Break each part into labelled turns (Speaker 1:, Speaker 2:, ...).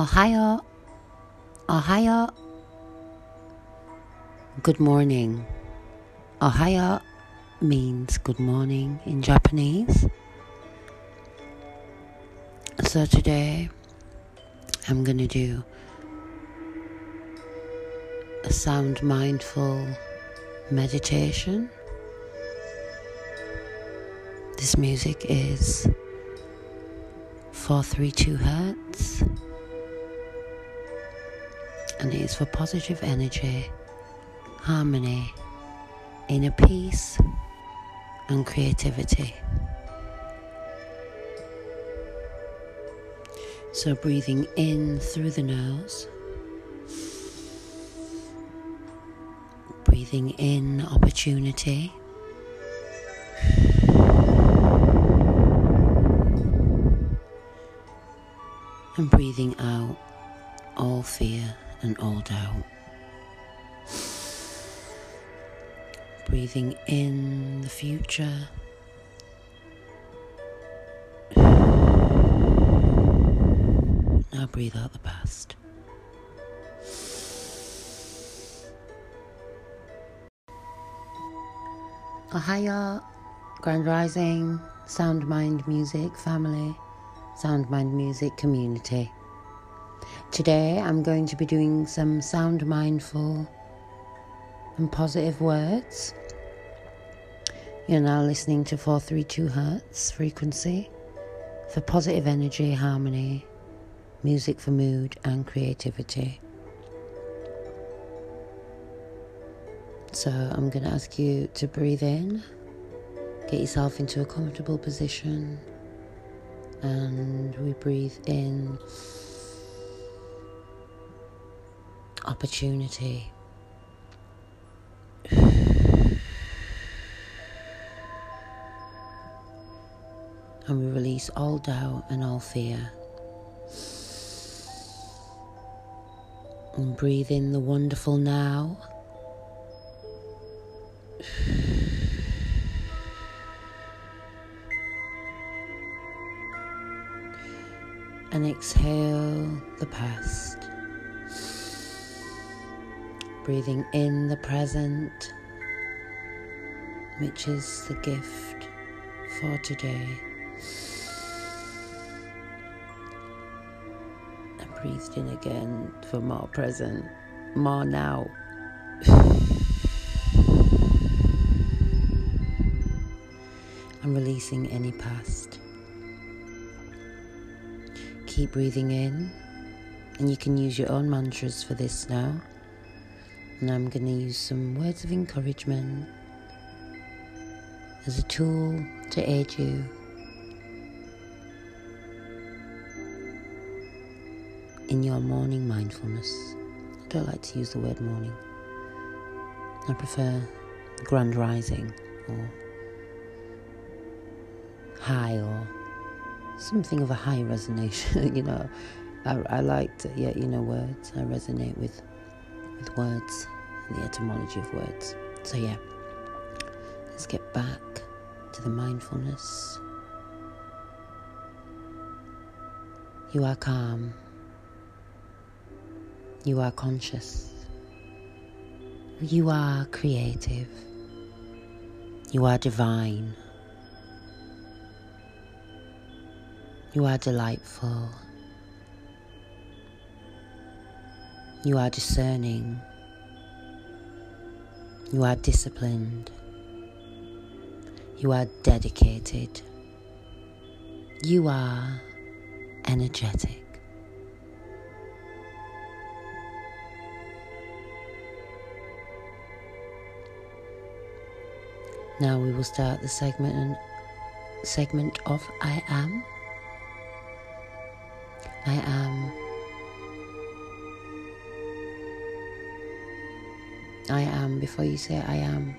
Speaker 1: Ohayo. Ohayo. Good morning. Ohayo means good morning in Japanese. So today I'm going to do a sound mindful meditation. This music is 432 hertz and it is for positive energy, harmony, inner peace, and creativity. So, breathing in through the nose, breathing in opportunity. And breathing out all fear and all doubt. Breathing in the future. Now breathe out the past. Ohayo, Grand Rising, Sound Mind Music family, Sound Mind Music community. Today I'm going to be doing some sound mindful and positive words. You're now listening to 432 Hertz frequency for positive energy, harmony, music for mood, and creativity. So I'm going to ask you to breathe in, get yourself into a comfortable position, and we breathe in opportunity. And we release all doubt and all fear. And breathe in the wonderful now. And exhale the past. Breathing in the present, which is the gift for today. And breathed in again for more present, more now. and releasing any past. Keep breathing in, and you can use your own mantras for this now. And I'm going to use some words of encouragement as a tool to aid you in your morning mindfulness. I don't like to use the word morning, I prefer grand rising or high or something of a high resonation. you know, I, I like to, yeah, you know, words. I resonate with with words and the etymology of words. So yeah, let's get back to the mindfulness. You are calm. You are conscious. You are creative. You are divine. You are delightful. You are discerning. You are disciplined. You are dedicated. You are energetic. Now we will start the segment segment of I am. I am. I am before you say I am.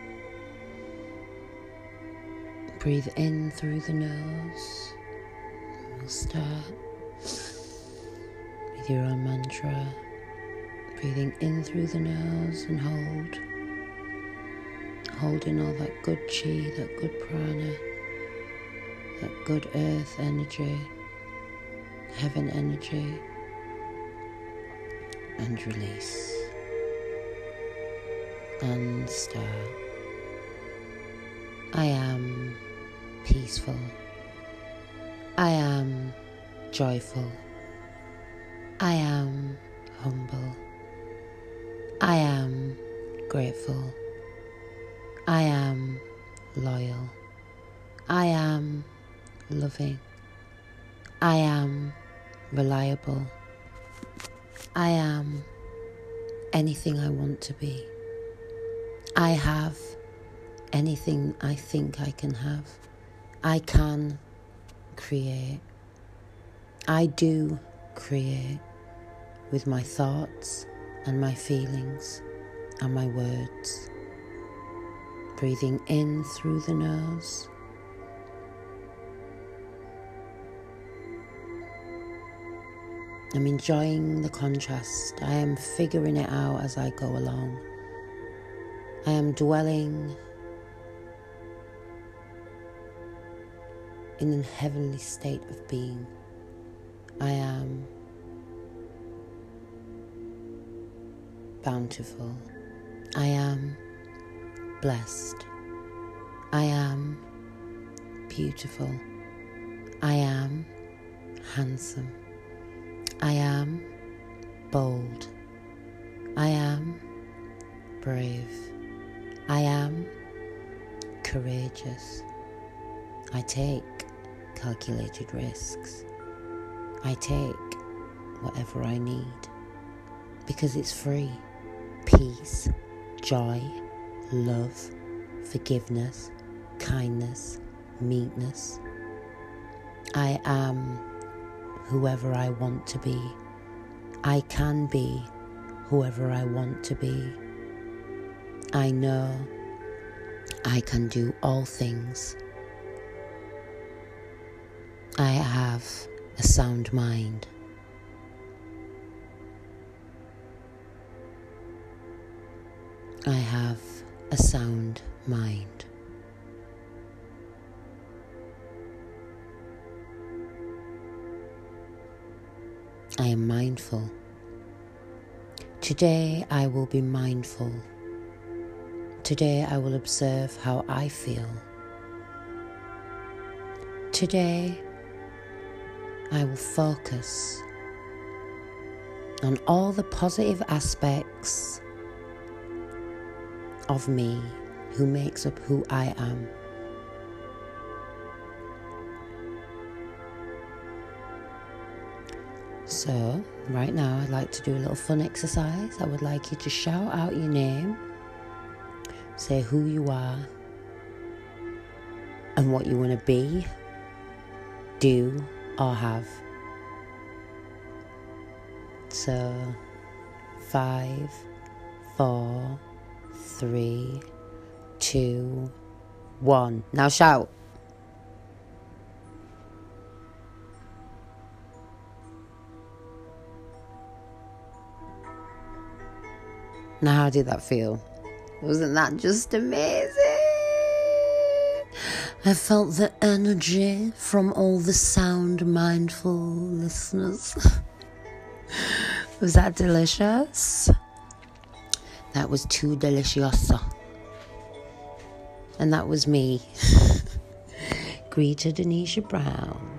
Speaker 1: Breathe in through the nose. We'll start with your own mantra. Breathing in through the nose and hold. Holding all that good chi, that good prana, that good earth energy, heaven energy, and release and start. I am peaceful. I am joyful. I am humble. I am grateful. I am loyal. I am loving. I am reliable. I am anything I want to be. I have anything I think I can have. I can create. I do create with my thoughts and my feelings and my words. Breathing in through the nose. I'm enjoying the contrast. I am figuring it out as I go along. I am dwelling in a heavenly state of being. I am bountiful. I am blessed. I am beautiful. I am handsome. I am bold. I am brave. I am courageous. I take calculated risks. I take whatever I need because it's free. Peace, joy, love, forgiveness, kindness, meekness. I am whoever I want to be. I can be whoever I want to be. I know I can do all things I have a sound mind. I have a sound mind. I am mindful. Today I will be mindful. Today I will observe how I feel. Today I will focus on all the positive aspects of me who makes up who I am. So, right now, I'd like to do a little fun exercise. I would like you to shout out your name, say who you are, and what you want to be, do, or have. So, five, four, three, two, one. Now shout. Now, how did that feel? Wasn't that just amazing? I felt the energy from all the sound mindful listeners. was that delicious? That was too delicious. And that was me. Greta Denisha Brown.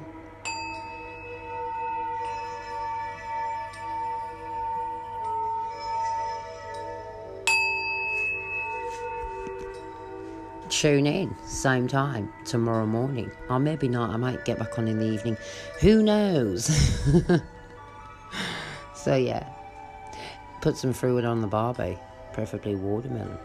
Speaker 1: Tune in same time tomorrow morning. Or maybe not i might get back on in the evening. Who knows? So yeah. Put some fruit on the barbie preferably watermelon